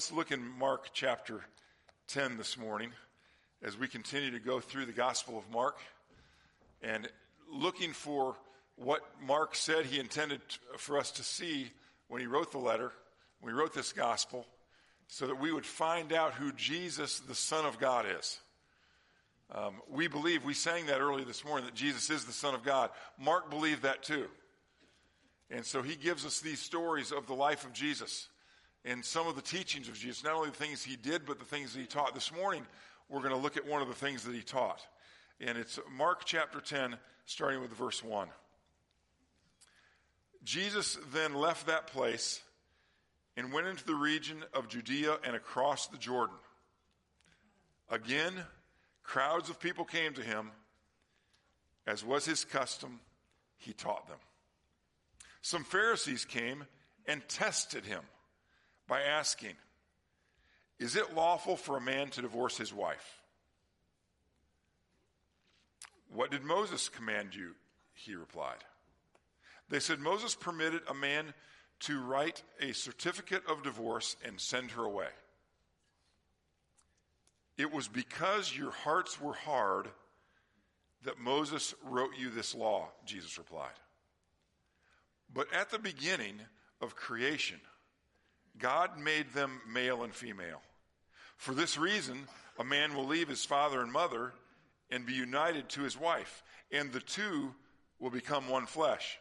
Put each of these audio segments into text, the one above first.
let's look in Mark chapter 10 this morning as we continue to go through the Gospel of Mark and looking for what Mark said he intended for us to see when he wrote the letter, when he wrote this Gospel, so that we would find out who Jesus, the Son of God, is. Um, we believe, we sang that earlier this morning, that Jesus is the Son of God. Mark believed that too. And so he gives us these stories of the life of Jesus and some of the teachings of Jesus, not only the things he did, but the things that he taught. This morning, we're going to look at one of the things that he taught. And it's Mark chapter 10, starting with verse 1. Jesus then left that place and went into the region of Judea and across the Jordan. Again, crowds of people came to him. As was his custom, he taught them. Some Pharisees came and tested him by asking, Is it lawful for a man to divorce his wife? What did Moses command you? He replied. They said, Moses permitted a man to write a certificate of divorce and send her away. It was because your hearts were hard that Moses wrote you this law, Jesus replied. But at the beginning of creation, God made them male and female. For this reason, a man will leave his father and mother and be united to his wife, and the two will become one flesh.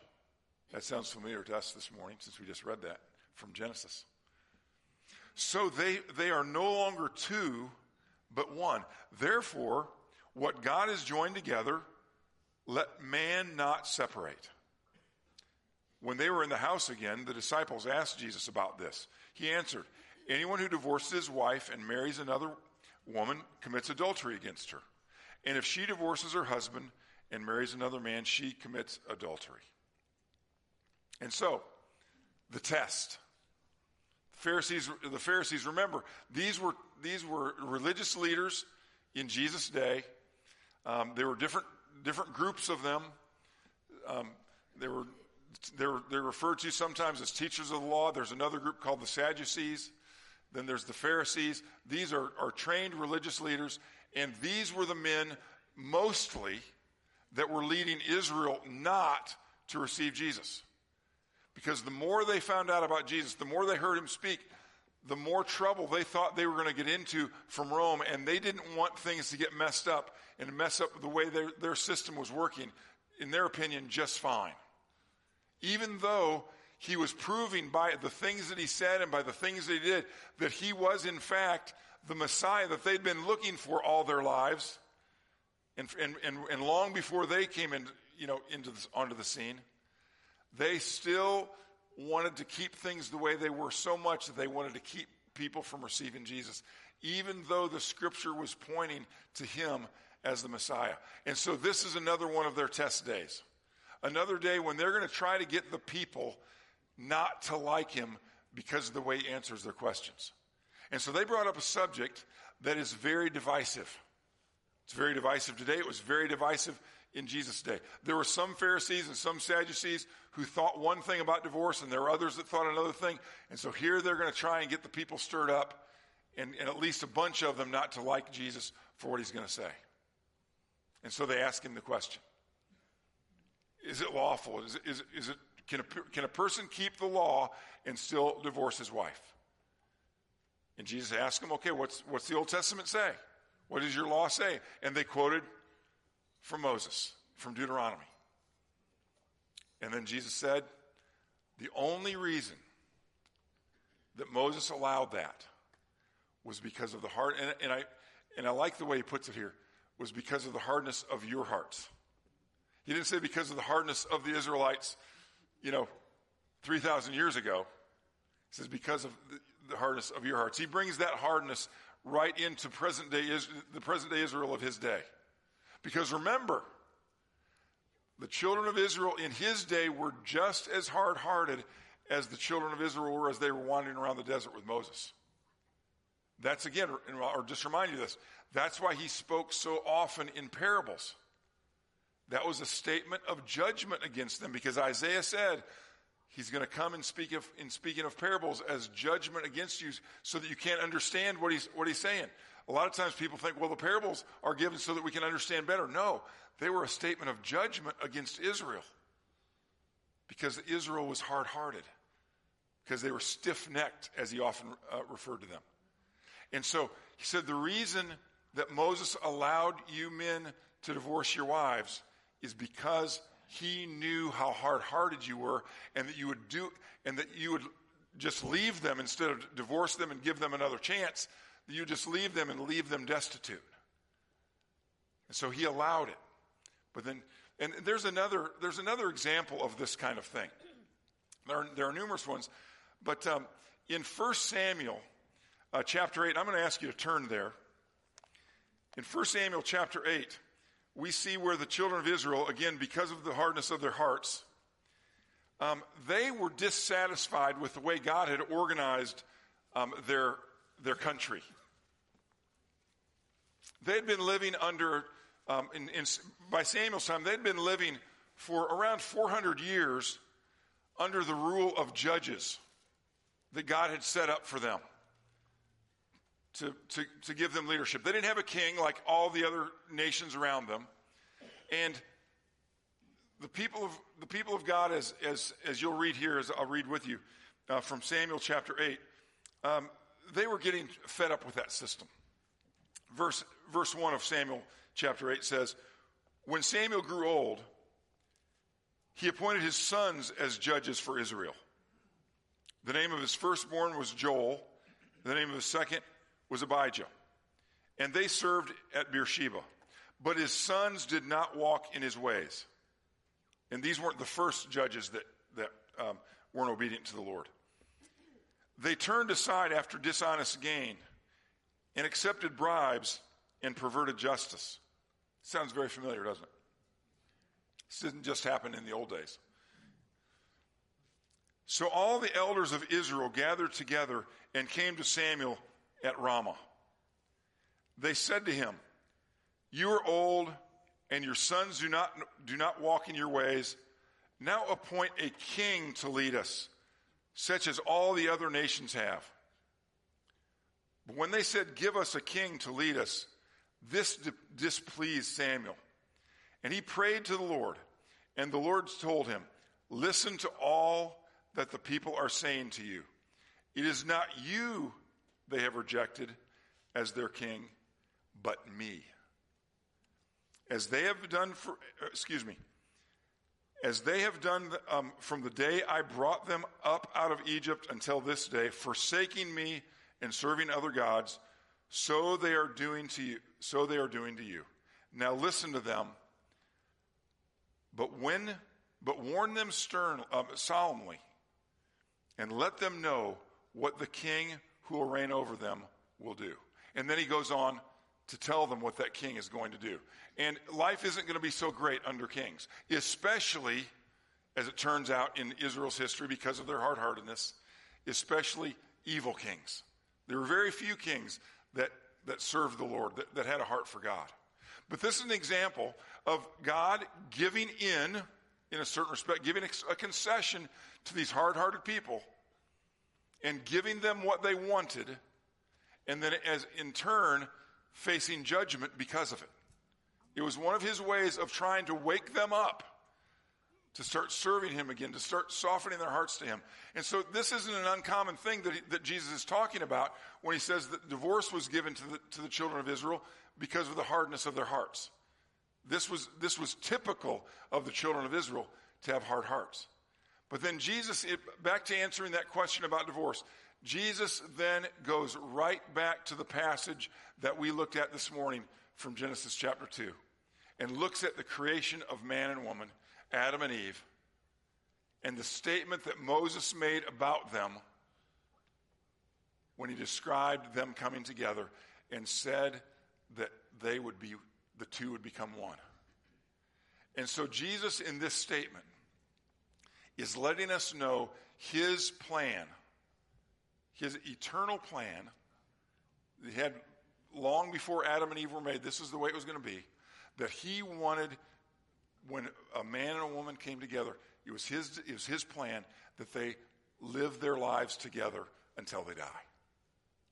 That sounds familiar to us this morning since we just read that from Genesis. So they, they are no longer two, but one. Therefore, what God has joined together, let man not separate. When they were in the house again, the disciples asked Jesus about this. He answered, Anyone who divorces his wife and marries another woman commits adultery against her. And if she divorces her husband and marries another man, she commits adultery. And so, the test. The Pharisees, the Pharisees, remember, these were, these were religious leaders in Jesus' day. Um, there were different, different groups of them. Um, there were they're, they're referred to sometimes as teachers of the law. There's another group called the Sadducees. Then there's the Pharisees. These are, are trained religious leaders, and these were the men mostly that were leading Israel not to receive Jesus. Because the more they found out about Jesus, the more they heard him speak, the more trouble they thought they were going to get into from Rome, and they didn't want things to get messed up and mess up the way their, their system was working, in their opinion, just fine even though he was proving by the things that he said and by the things that he did that he was, in fact, the Messiah that they'd been looking for all their lives. And, and, and, and long before they came in, you know, into this, onto the scene, they still wanted to keep things the way they were so much that they wanted to keep people from receiving Jesus, even though the scripture was pointing to him as the Messiah. And so this is another one of their test days another day when they're going to try to get the people not to like him because of the way he answers their questions. And so they brought up a subject that is very divisive. It's very divisive today. It was very divisive in Jesus' day. There were some Pharisees and some Sadducees who thought one thing about divorce, and there were others that thought another thing. And so here they're going to try and get the people stirred up, and, and at least a bunch of them not to like Jesus for what he's going to say. And so they ask him the question is it lawful? Is it, is, is it, can, a, can a person keep the law and still divorce his wife? And Jesus asked him, okay, what's, what's the Old Testament say? What does your law say? And they quoted from Moses, from Deuteronomy. And then Jesus said, the only reason that Moses allowed that was because of the heart, and, and, I, and I like the way he puts it here, was because of the hardness of your hearts. He didn't say because of the hardness of the Israelites, you know, 3,000 years ago. He says because of the hardness of your hearts. He brings that hardness right into present day, the present day Israel of his day. Because remember, the children of Israel in his day were just as hard hearted as the children of Israel were as they were wandering around the desert with Moses. That's again, or just remind you this, that's why he spoke so often in parables. That was a statement of judgment against them because Isaiah said, He's going to come and speak of, in speaking of parables as judgment against you so that you can't understand what he's, what he's saying. A lot of times people think, well, the parables are given so that we can understand better. No, they were a statement of judgment against Israel because Israel was hard hearted, because they were stiff necked, as he often uh, referred to them. And so he said, the reason that Moses allowed you men to divorce your wives is because he knew how hard hearted you were and that you would do, and that you would just leave them instead of divorce them and give them another chance, you just leave them and leave them destitute. And so he allowed it. But then, and there's another, there's another example of this kind of thing. There are, there are numerous ones. But um, in 1 Samuel uh, chapter 8, I'm going to ask you to turn there. In 1 Samuel chapter 8, we see where the children of Israel, again, because of the hardness of their hearts, um, they were dissatisfied with the way God had organized um, their, their country. They had been living under, um, in, in, by Samuel's time, they'd been living for around 400 years under the rule of judges that God had set up for them to, to, to give them leadership. They didn't have a king like all the other nations around them. And the people of, the people of God, as, as, as you'll read here, as I'll read with you uh, from Samuel chapter 8, um, they were getting fed up with that system. Verse, verse 1 of Samuel chapter 8 says, When Samuel grew old, he appointed his sons as judges for Israel. The name of his firstborn was Joel. The name of his second was Abijah. And they served at Beersheba. But his sons did not walk in his ways. And these weren't the first judges that, that um, weren't obedient to the Lord. They turned aside after dishonest gain and accepted bribes and perverted justice. Sounds very familiar, doesn't it? This didn't just happen in the old days. So all the elders of Israel gathered together and came to Samuel at Ramah. They said to him, You are old, and your sons do not, do not walk in your ways. Now appoint a king to lead us, such as all the other nations have. But when they said, Give us a king to lead us, this displeased Samuel. And he prayed to the Lord, and the Lord told him, Listen to all that the people are saying to you. It is not you they have rejected as their king, but me. As they have done for, excuse me, as they have done um, from the day I brought them up out of Egypt until this day, forsaking me and serving other gods, so they are doing to you. So they are doing to you. Now listen to them. But when, but warn them stern, um, solemnly, and let them know what the king who will reign over them will do. And then he goes on to tell them what that king is going to do. And life isn't going to be so great under kings, especially as it turns out in Israel's history because of their hard heartedness, especially evil kings. There were very few kings that, that served the Lord, that, that had a heart for God. But this is an example of God giving in, in a certain respect, giving a concession to these hard hearted people and giving them what they wanted, and then as in turn facing judgment because of it. It was one of his ways of trying to wake them up to start serving him again, to start softening their hearts to him. And so this isn't an uncommon thing that, he, that Jesus is talking about when he says that divorce was given to the, to the children of Israel because of the hardness of their hearts. This was, this was typical of the children of Israel to have hard hearts. But then Jesus, it, back to answering that question about divorce, Jesus then goes right back to the passage that we looked at this morning from Genesis chapter 2 and looks at the creation of man and woman, Adam and Eve, and the statement that Moses made about them when he described them coming together and said that they would be, the two would become one. And so Jesus, in this statement, is letting us know his plan, his eternal plan, he had long before Adam and Eve were made, this is the way it was going to be, that he wanted, when a man and a woman came together, It was his, it was his plan that they live their lives together until they die.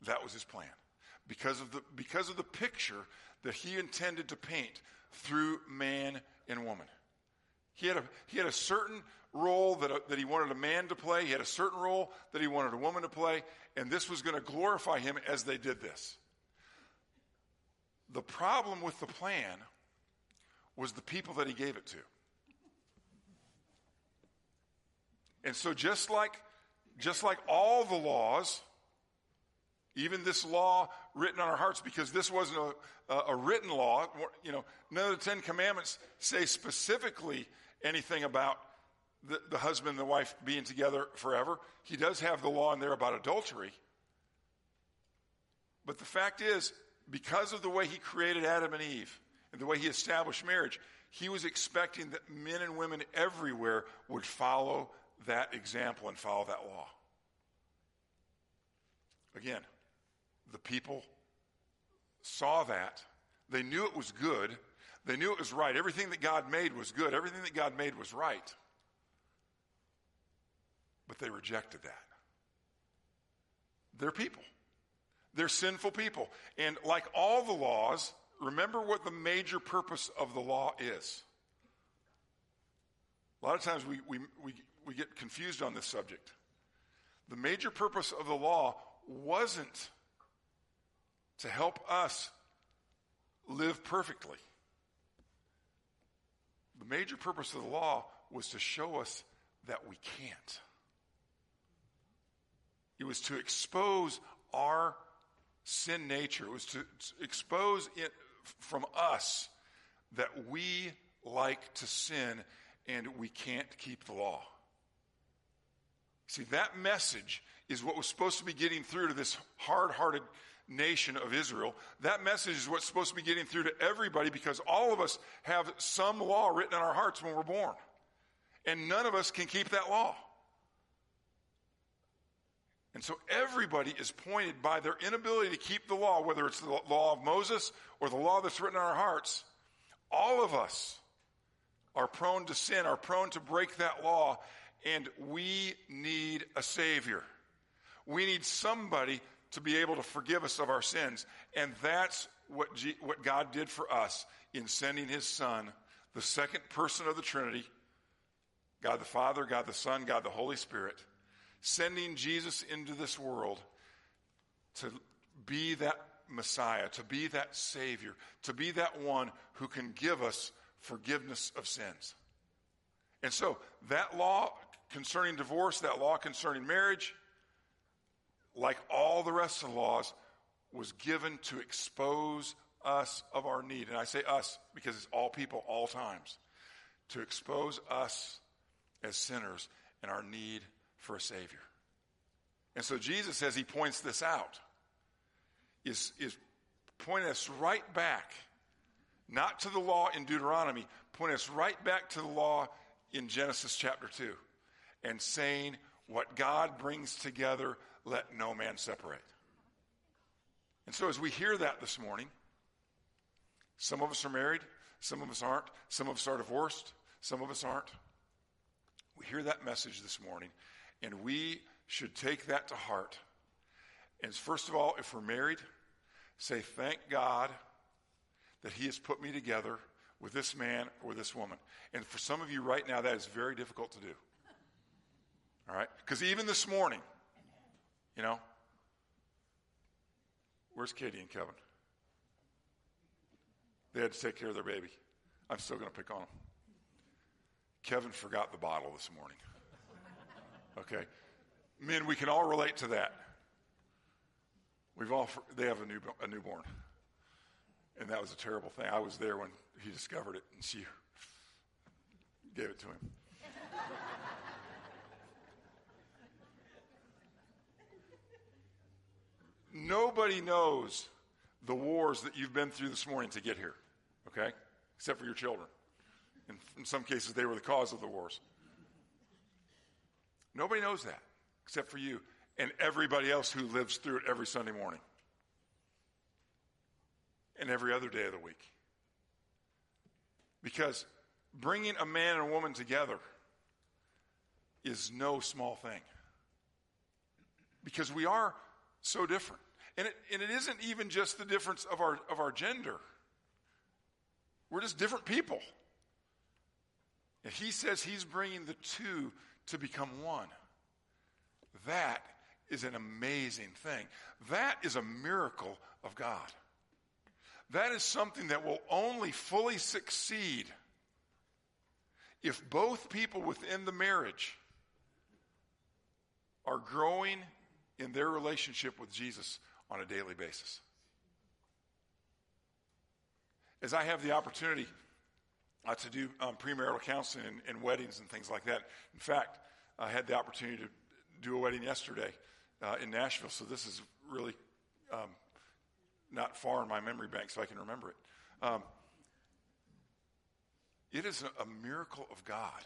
That was his plan. Because of the, because of the picture that he intended to paint through man and woman. He had a, he had a certain role that, a, that he wanted a man to play, he had a certain role that he wanted a woman to play, and this was going to glorify him as they did this. The problem with the plan was the people that he gave it to. And so just like just like all the laws, even this law written on our hearts, because this wasn't a, a, a written law, you know, none of the Ten Commandments say specifically anything about the, the husband and the wife being together forever. He does have the law in there about adultery. But the fact is, because of the way he created Adam and Eve and the way he established marriage, he was expecting that men and women everywhere would follow that example and follow that law. Again, the people saw that. They knew it was good. They knew it was right. Everything that God made was good. Everything that God made was right. But they rejected that. They're people. They're sinful people. And like all the laws, remember what the major purpose of the law is. A lot of times we, we, we, we get confused on this subject. The major purpose of the law wasn't to help us live perfectly. The major purpose of the law was to show us that we can't. It was to expose our sin nature. It was to expose it from us that we like to sin and we can't keep the law. See, that message is what was supposed to be getting through to this hard hearted nation of Israel. That message is what's supposed to be getting through to everybody because all of us have some law written in our hearts when we're born. And none of us can keep that law. And so everybody is pointed by their inability to keep the law, whether it's the law of Moses or the law that's written in our hearts. All of us are prone to sin, are prone to break that law, and we need a Savior. We need somebody to be able to forgive us of our sins. And that's what, G- what God did for us in sending His Son, the second person of the Trinity, God the Father, God the Son, God the Holy Spirit, sending Jesus into this world to be that Messiah, to be that Savior, to be that one who can give us forgiveness of sins. And so that law concerning divorce, that law concerning marriage, like all the rest of the laws, was given to expose us of our need. And I say us because it's all people, all times. To expose us as sinners and our need for a Savior. And so Jesus, as he points this out, is, is pointing us right back, not to the law in Deuteronomy, pointing us right back to the law in Genesis chapter 2 and saying, What God brings together, let no man separate. And so, as we hear that this morning, some of us are married, some of us aren't, some of us are divorced, some of us aren't. We hear that message this morning, and we should take that to heart. And first of all, if we're married, say, Thank God that He has put me together with this man or this woman. And for some of you right now, that is very difficult to do. All right? Because even this morning, you know, where's Katie and Kevin? They had to take care of their baby. I'm still going to pick on them. Kevin forgot the bottle this morning. Okay? Men, we can all relate to that. We've all, they have a, new, a newborn. And that was a terrible thing. I was there when he discovered it, and she gave it to him. Nobody knows the wars that you've been through this morning to get here, okay? Except for your children. In, in some cases, they were the cause of the wars. Nobody knows that except for you and everybody else who lives through it every Sunday morning and every other day of the week. Because bringing a man and a woman together is no small thing. Because we are so different. And it, and it isn't even just the difference of our, of our gender. We're just different people. And he says he's bringing the two to become one. That is an amazing thing. That is a miracle of God. That is something that will only fully succeed if both people within the marriage are growing in their relationship with Jesus on a daily basis. As I have the opportunity uh, to do um, premarital counseling and, and, weddings and things like that, in fact, I had the opportunity to do a wedding yesterday uh, in Nashville, so this is really um, not far in my memory bank, so I can remember it. Um, it is a, a miracle of God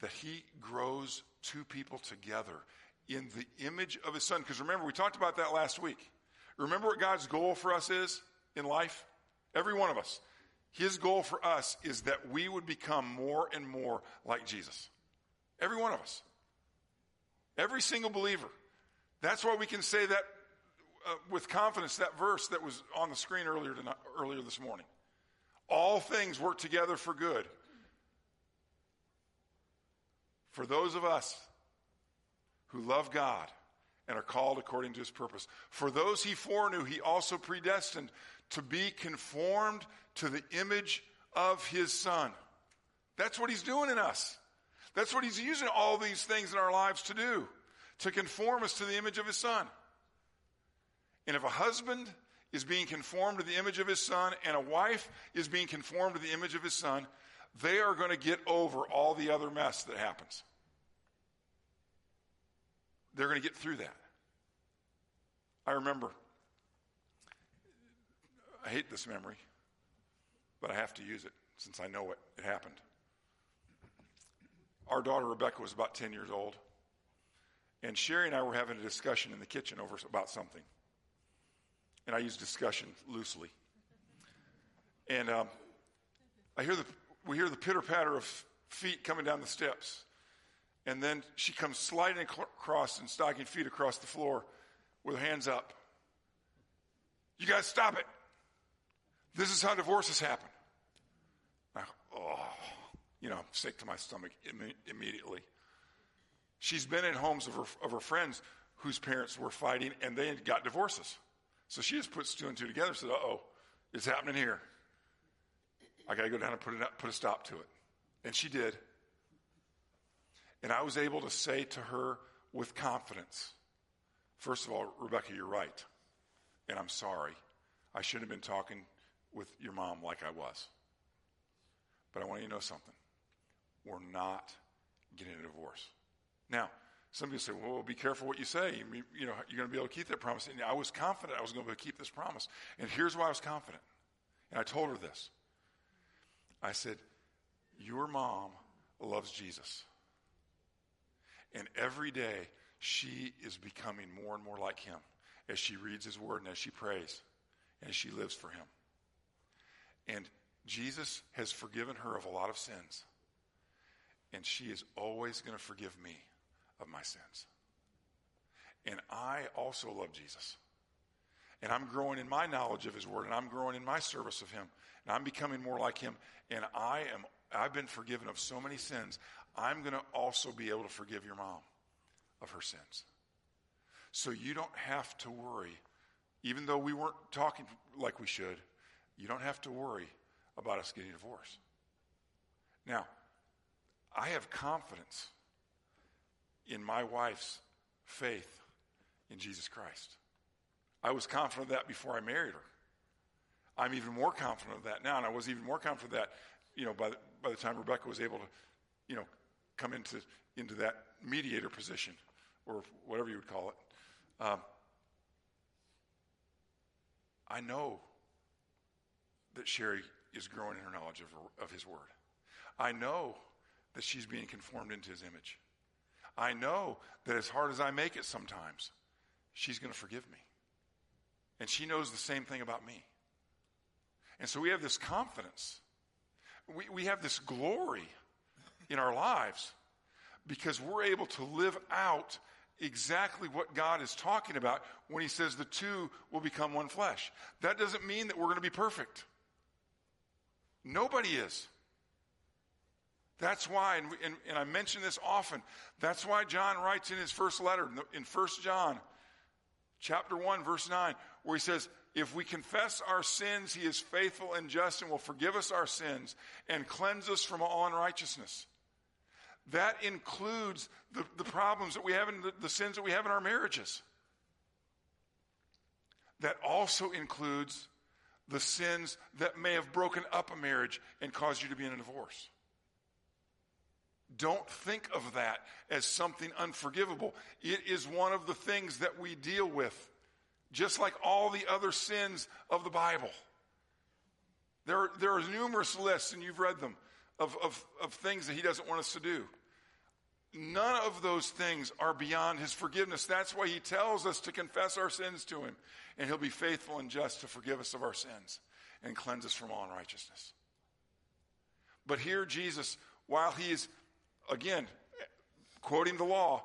that He grows two people together in the image of His Son. Because remember, we talked about that last week. Remember what God's goal for us is in life? Every one of us. His goal for us is that we would become more and more like Jesus. Every one of us. Every single believer. That's why we can say that uh, with confidence, that verse that was on the screen earlier, tonight, earlier this morning. All things work together for good. For those of us who love God and are called according to his purpose. For those he foreknew, he also predestined to be conformed to the image of his son. That's what he's doing in us. That's what he's using all these things in our lives to do, to conform us to the image of his son. And if a husband is being conformed to the image of his son and a wife is being conformed to the image of his son, they are going to get over all the other mess that happens. They're going to get through that. I remember, I hate this memory, but I have to use it since I know it, it happened. Our daughter Rebecca was about 10 years old, and Sherry and I were having a discussion in the kitchen over about something and I use discussion loosely. And um, I hear the, we hear the pitter patter of feet coming down the steps. And then she comes sliding across in stocking feet across the floor with her hands up. You guys stop it. This is how divorces happen. Oh, you know, sick to my stomach Im- immediately. She's been in homes of her, of her friends whose parents were fighting and they got divorces. So she just puts two and two together and said, uh oh, it's happening here. I got to go down and put, it, put a stop to it. And she did. And I was able to say to her with confidence, first of all, Rebecca, you're right. And I'm sorry. I shouldn't have been talking with your mom like I was. But I want you to know something. We're not getting a divorce. Now, some Somebody say, well, be careful what you say. You, you know, you're going to be able to keep that promise. And I was confident I was going to, to keep this promise. And here's why I was confident. And I told her this. I said, your mom loves Jesus. And every day she is becoming more and more like him as she reads his word and as she prays and as she lives for him. And Jesus has forgiven her of a lot of sins. And she is always going to forgive me of my sins. And I also love Jesus. And I'm growing in my knowledge of his word and I'm growing in my service of him. And I'm becoming more like him. And I am I've been forgiven of so many sins. I'm going to also be able to forgive your mom of her sins. So you don't have to worry, even though we weren't talking like we should, you don't have to worry about us getting divorced. Now, I have confidence in my wife's faith in Jesus Christ. I was confident of that before I married her. I'm even more confident of that now, and I was even more confident of that, you know, by the, by the time Rebecca was able to, you know, come into into that mediator position, or whatever you would call it. Um, I know that Sherry is growing in her knowledge of, her, of His Word. I know that she's being conformed into His image. I know that as hard as I make it sometimes, she's going to forgive me. And she knows the same thing about me. And so we have this confidence. We, we have this glory in our lives because we're able to live out exactly what God is talking about when He says the two will become one flesh. That doesn't mean that we're going to be perfect. Nobody is. That's why, and, and, and, I mention this often, that's why John writes in his first letter, in 1 John chapter 1, verse 9, where he says, If we confess our sins, he is faithful and just and will forgive us our sins and cleanse us from all unrighteousness. That includes the, the problems that we have in the, the sins that we have in our marriages. That also includes the sins that may have broken up a marriage and caused you to be in a divorce. Don't think of that as something unforgivable. It is one of the things that we deal with, just like all the other sins of the Bible. There there are numerous lists, and you've read them, of, of, of things that he doesn't want us to do. None of those things are beyond his forgiveness. That's why he tells us to confess our sins to him, and he'll be faithful and just to forgive us of our sins and cleanse us from all unrighteousness. But here, Jesus, while he is, again, quoting the law,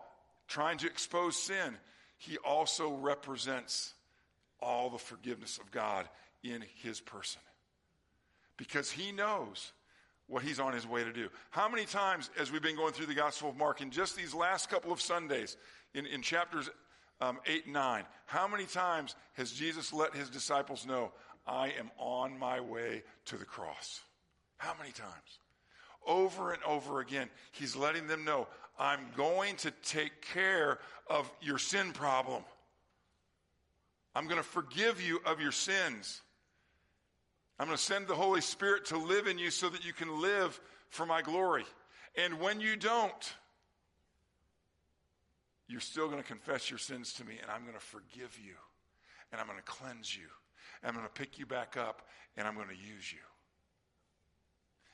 trying to expose sin, he also represents all the forgiveness of God in his person. Because he knows what he's on his way to do. How many times, as we've been going through the Gospel of Mark, in just these last couple of Sundays, in, in chapters um, 8 and 9, how many times has Jesus let his disciples know, I am on my way to the cross? How many times? Over and over again, he's letting them know, I'm going to take care of your sin problem. I'm going to forgive you of your sins. I'm going to send the Holy Spirit to live in you so that you can live for my glory. And when you don't, you're still going to confess your sins to me, and I'm going to forgive you, and I'm going to cleanse you, and I'm going to pick you back up, and I'm going to use you.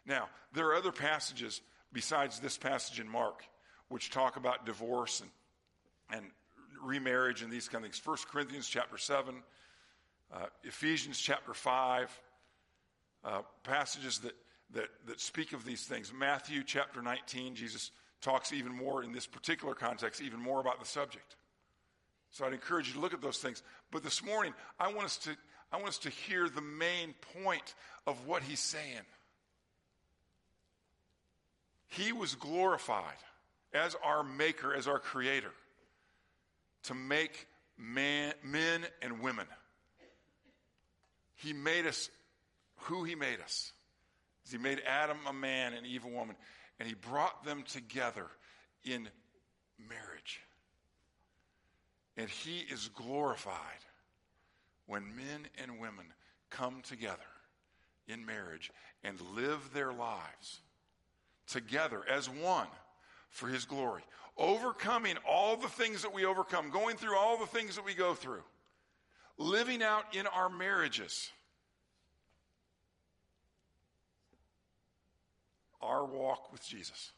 Now, there are other passages besides this passage in Mark which talk about divorce and, and remarriage and these kind of things. 1 Corinthians chapter 7, uh, Ephesians chapter 5, uh, passages that, that, that speak of these things. Matthew chapter 19, Jesus talks even more in this particular context, even more about the subject. So I'd encourage you to look at those things. But this morning, I want us to, I want us to hear the main point of what he's saying. He was glorified as our maker, as our creator, to make man, men and women. He made us who he made us. He made Adam a man and Eve a woman, and he brought them together in marriage. And he is glorified when men and women come together in marriage and live their lives together as one for his glory. Overcoming all the things that we overcome, going through all the things that we go through, living out in our marriages our walk with Jesus.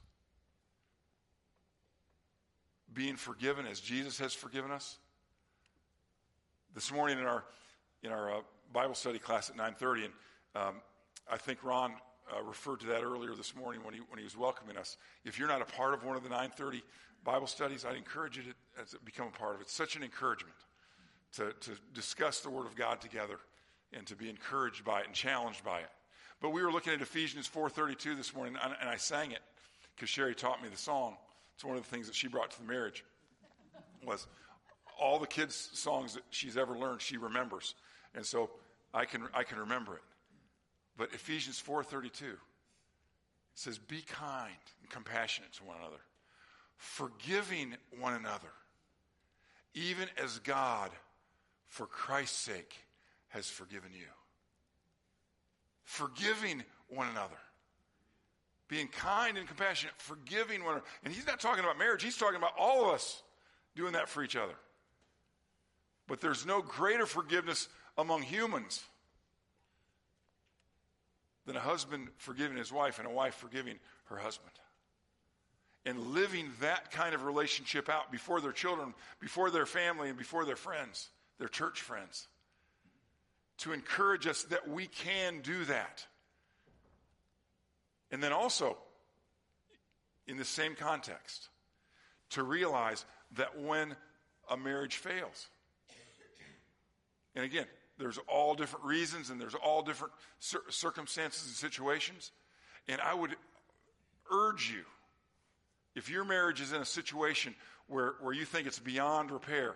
Being forgiven as Jesus has forgiven us. This morning in our in our uh, Bible study class at 9:30, and um, I think Ron uh, referred to that earlier this morning when he when he was welcoming us. If you're not a part of one of the 9:30 Bible studies, I'd encourage you to, to become a part of it. It's such an encouragement to to discuss the Word of God together and to be encouraged by it and challenged by it. But we were looking at Ephesians 4:32 this morning, and I sang it because Sherry taught me the song. It's one of the things that she brought to the marriage. Was all the kids' songs that she's ever learned, she remembers, and so I can I can remember it. But Ephesians 4:32 says, "Be kind and compassionate to one another, forgiving one another, even as God, for Christ's sake, has forgiven you." Forgiving one another. Being kind and compassionate, forgiving one another. And he's not talking about marriage, he's talking about all of us doing that for each other. But there's no greater forgiveness among humans than a husband forgiving his wife and a wife forgiving her husband. And living that kind of relationship out before their children, before their family, and before their friends, their church friends to encourage us that we can do that. And then also, in the same context to realize that when a marriage fails, and again, there's all different reasons and there's all different cir- circumstances and situations. And I would urge you, if your marriage is in a situation where, where you think it's beyond repair,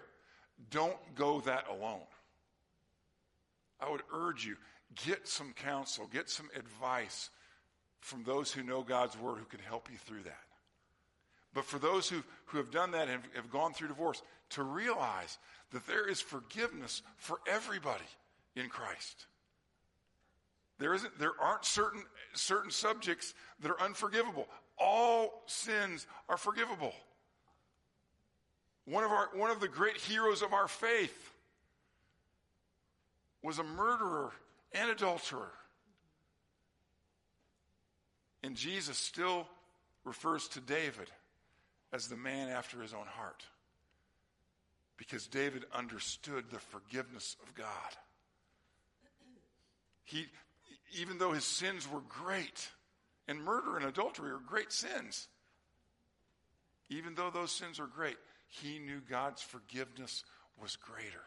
don't go that alone. I would urge you, get some counsel, get some advice from those who know God's word who can help you through that. But for those who, who have done that and have, have gone through divorce, to realize that there is forgiveness for everybody in Christ. There, isn't, there aren't certain, certain subjects that are unforgivable. All sins are forgivable. One of, our, one of the great heroes of our faith was a murderer and adulterer. And Jesus still refers to David as the man after his own heart because David understood the forgiveness of God. He, even though his sins were great, and murder and adultery are great sins, even though those sins are great, he knew God's forgiveness was greater.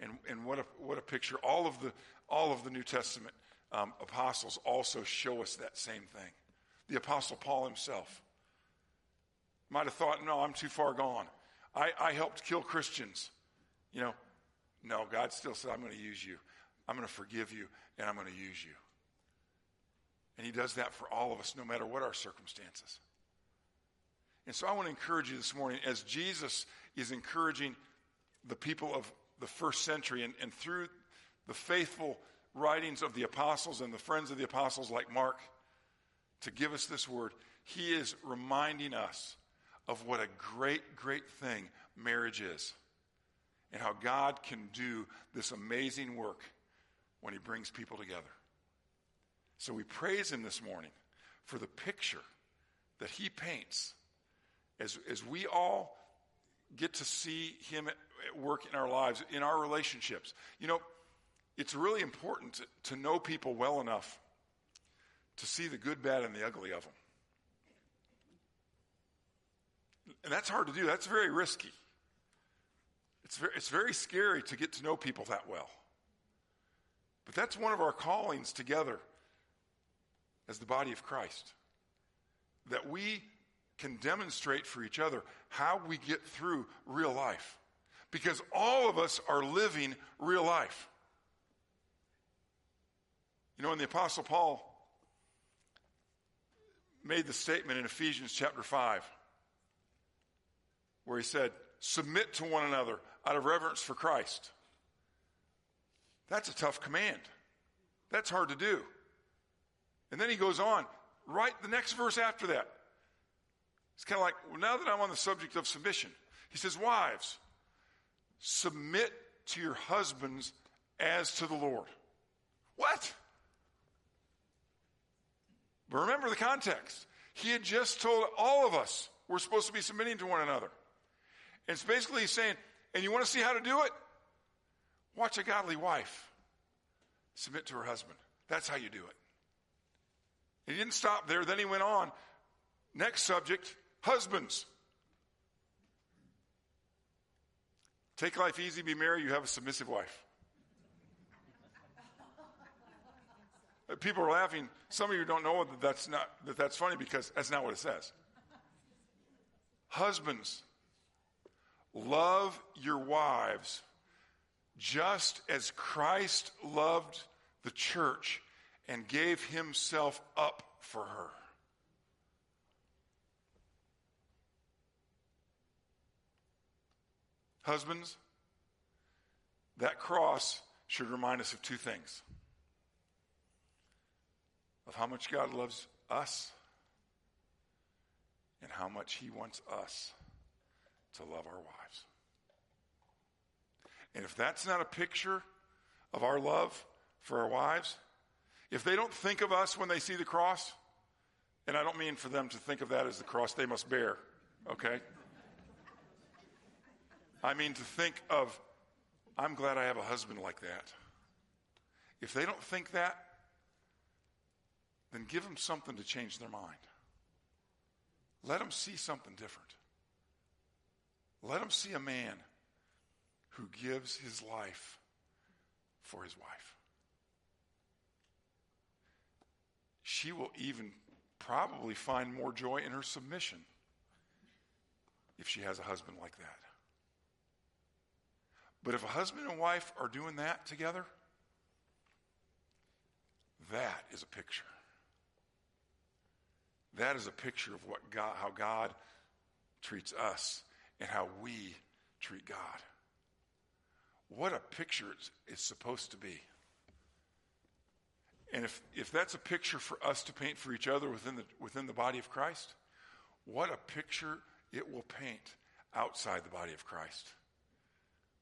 And, and what, a, what a picture. All of the, all of the New Testament um, apostles also show us that same thing. The apostle Paul himself might have thought, no, I'm too far gone. I, I helped kill Christians. You know, no, God still said, I'm going to use you. I'm going to forgive you, and I'm going to use you. And He does that for all of us, no matter what our circumstances. And so I want to encourage you this morning, as Jesus is encouraging the people of the first century and, and through the faithful writings of the apostles and the friends of the apostles like Mark to give us this word, he is reminding us of what a great, great thing marriage is and how God can do this amazing work when He brings people together. So we praise Him this morning for the picture that He paints as, as we all get to see Him work in our lives, in our relationships. You know, it's really important to, to know people well enough to see the good, bad, and the ugly of them. And that's hard to do. That's very risky. It's it's very scary to get to know people that well. But that's one of our callings together as the body of Christ. That we can demonstrate for each other how we get through real life. Because all of us are living real life. You know, when the Apostle Paul made the statement in Ephesians chapter 5, where he said, Submit to one another out of reverence for Christ. That's a tough command. That's hard to do. And then he goes on, right the next verse after that. It's kind of like, well, now that I'm on the subject of submission, he says, Wives, submit to your husbands as to the Lord. What? But remember the context. He had just told all of us we're supposed to be submitting to one another. And it's basically saying, and you want to see how to do it? Watch a godly wife submit to her husband. That's how you do it. He didn't stop there. Then he went on. Next subject husbands. Take life easy, be merry, you have a submissive wife. Uh, people are laughing. Some of you don't know that that's not that that's funny because that's not what it says. Husbands, Love your wives just as Christ loved the church and gave himself up for her. Husbands, that cross should remind us of two things of how much God loves us and how much he wants us to love our wives. And if that's not a picture of our love for our wives, if they don't think of us when they see the cross, and I don't mean for them to think of that as the cross they must bear, okay? I mean to think of, I'm glad I have a husband like that. If they don't think that, then give them something to change their mind. Let them see something different. Let them see a man who gives his life for his wife. She will even probably find more joy in her submission if she has a husband like that. But if a husband and wife are doing that together, that is a picture. That is a picture of what God, how God treats us and how we treat God. What a picture it's, supposed to be. And if, if that's a picture for us to paint for each other within the, within the body of Christ, what a picture it will paint outside the body of Christ,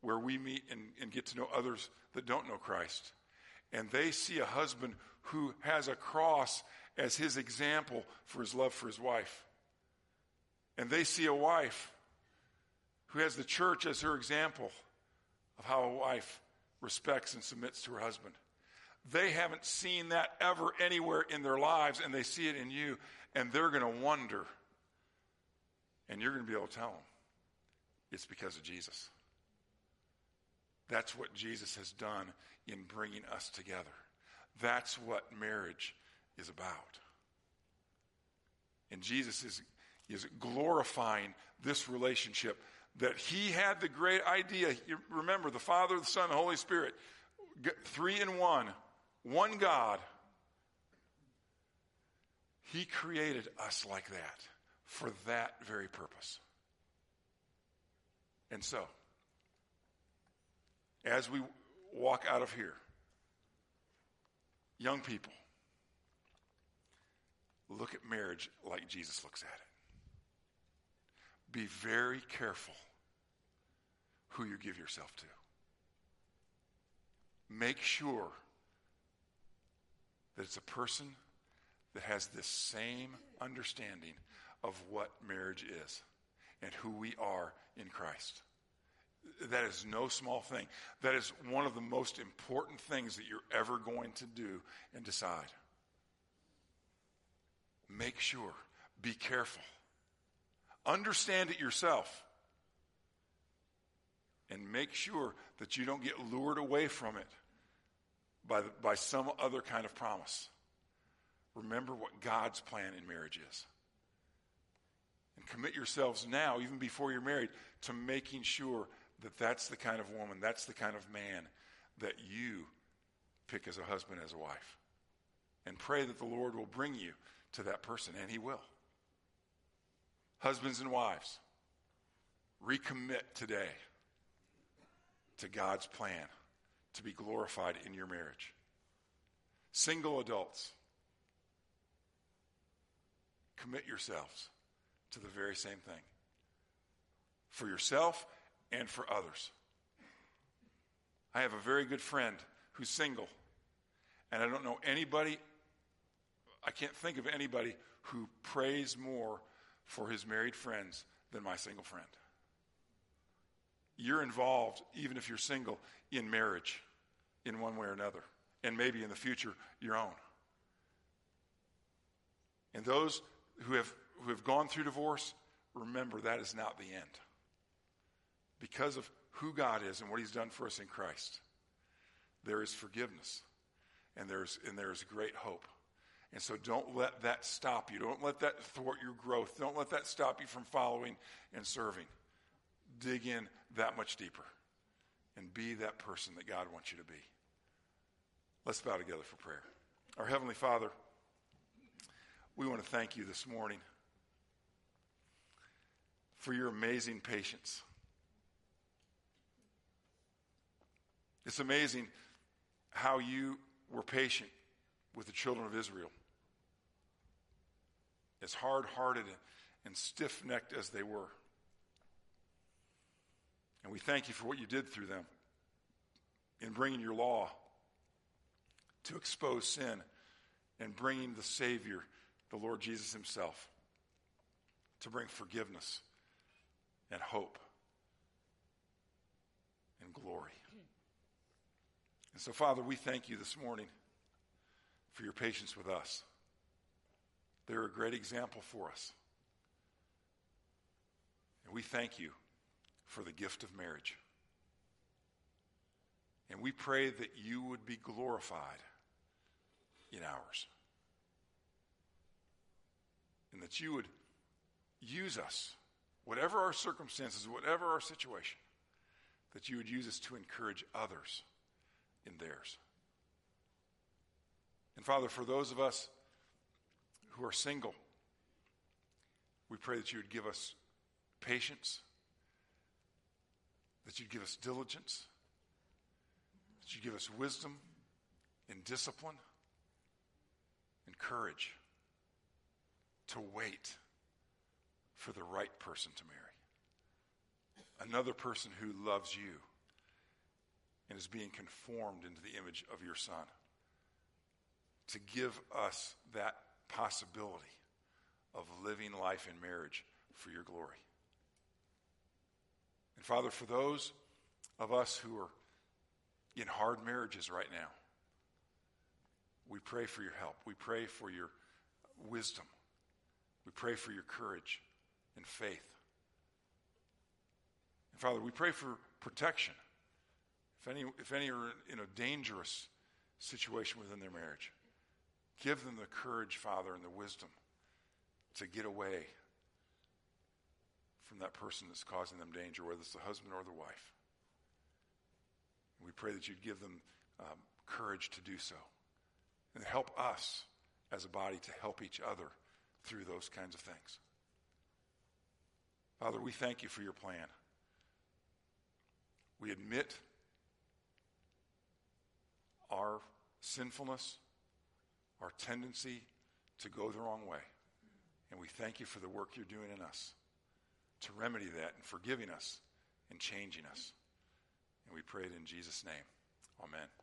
where we meet and, and get to know others that don't know Christ. And they see a husband who has a cross as his example for his love for his wife. And they see a wife who has the church as her example of how a wife respects and submits to her husband. They haven't seen that ever anywhere in their lives, and they see it in you, and they're going to wonder. And you're going to be able to tell them it's because of Jesus. That's what Jesus has done in bringing us together. That's what marriage is about. And Jesus is, is glorifying this relationship that he had the great idea. You remember, the Father, the Son, the Holy Spirit, three in one, one God. He created us like that for that very purpose. And so, as we walk out of here, young people, look at marriage like Jesus looks at it. Be very careful who you give yourself to. Make sure that it's a person that has this same understanding of what marriage is and who we are in Christ. That is no small thing. That is one of the most important things that you're ever going to do and decide. Make sure, be careful, understand it yourself, and make sure that you don't get lured away from it by, the, by some other kind of promise. Remember what God's plan in marriage is. And commit yourselves now, even before you're married, to making sure that that's the kind of woman, that's the kind of man that you pick as a husband, as a wife. And pray that the Lord will bring you to that person, and He will. Husbands and wives, recommit today to God's plan to be glorified in your marriage. Single adults, commit yourselves to the very same thing for yourself and for others. I have a very good friend who's single, and I don't know anybody, I can't think of anybody who prays more for his married friends than my single friend. You're involved, even if you're single, in marriage in one way or another, and maybe in the future, your own. And those who have, who have gone through divorce, remember that is not the end because of who God is and what He's done for us in Christ, there is forgiveness and there's, and there's great hope. And so don't let that stop you. Don't let that thwart your growth. Don't let that stop you from following and serving. Dig in that much deeper and be that person that God wants you to be. Let's bow together for prayer. Our Heavenly Father, we want to thank you this morning for your amazing patience. It's amazing how you were patient with the children of Israel. As hard hearted and stiff necked as they were. And we thank you for what you did through them in bringing your law to expose sin and bringing the Savior, the Lord Jesus Himself, to bring forgiveness and hope and glory. And so, Father, we thank you this morning for your patience with us. They're a great example for us. And we thank you for the gift of marriage. And we pray that you would be glorified in ours. And that you would use us, whatever our circumstances, whatever our situation, that you would use us to encourage others in theirs. And Father, for those of us who are single, we pray that you would give us patience, that you'd give us diligence, that you'd give us wisdom and discipline and courage to wait for the right person to marry. Another person who loves you and is being conformed into the image of your Son. To give us that possibility of living life in marriage for your glory. And Father, for those of us who are in hard marriages right now, we pray for your help. We pray for your wisdom. We pray for your courage and faith. And Father, we pray for protection. If any, if any are in a dangerous situation within their marriage, give them the courage, Father, and the wisdom to get away from that person that's causing them danger, whether it's the husband or the wife. We pray that you'd give them um, courage to do so and help us as a body to help each other through those kinds of things. Father, we thank you for your plan. We admit our sinfulness, our tendency to go the wrong way. And we thank you for the work you're doing in us to remedy that and forgiving us and changing us. And we pray it in Jesus' name. Amen.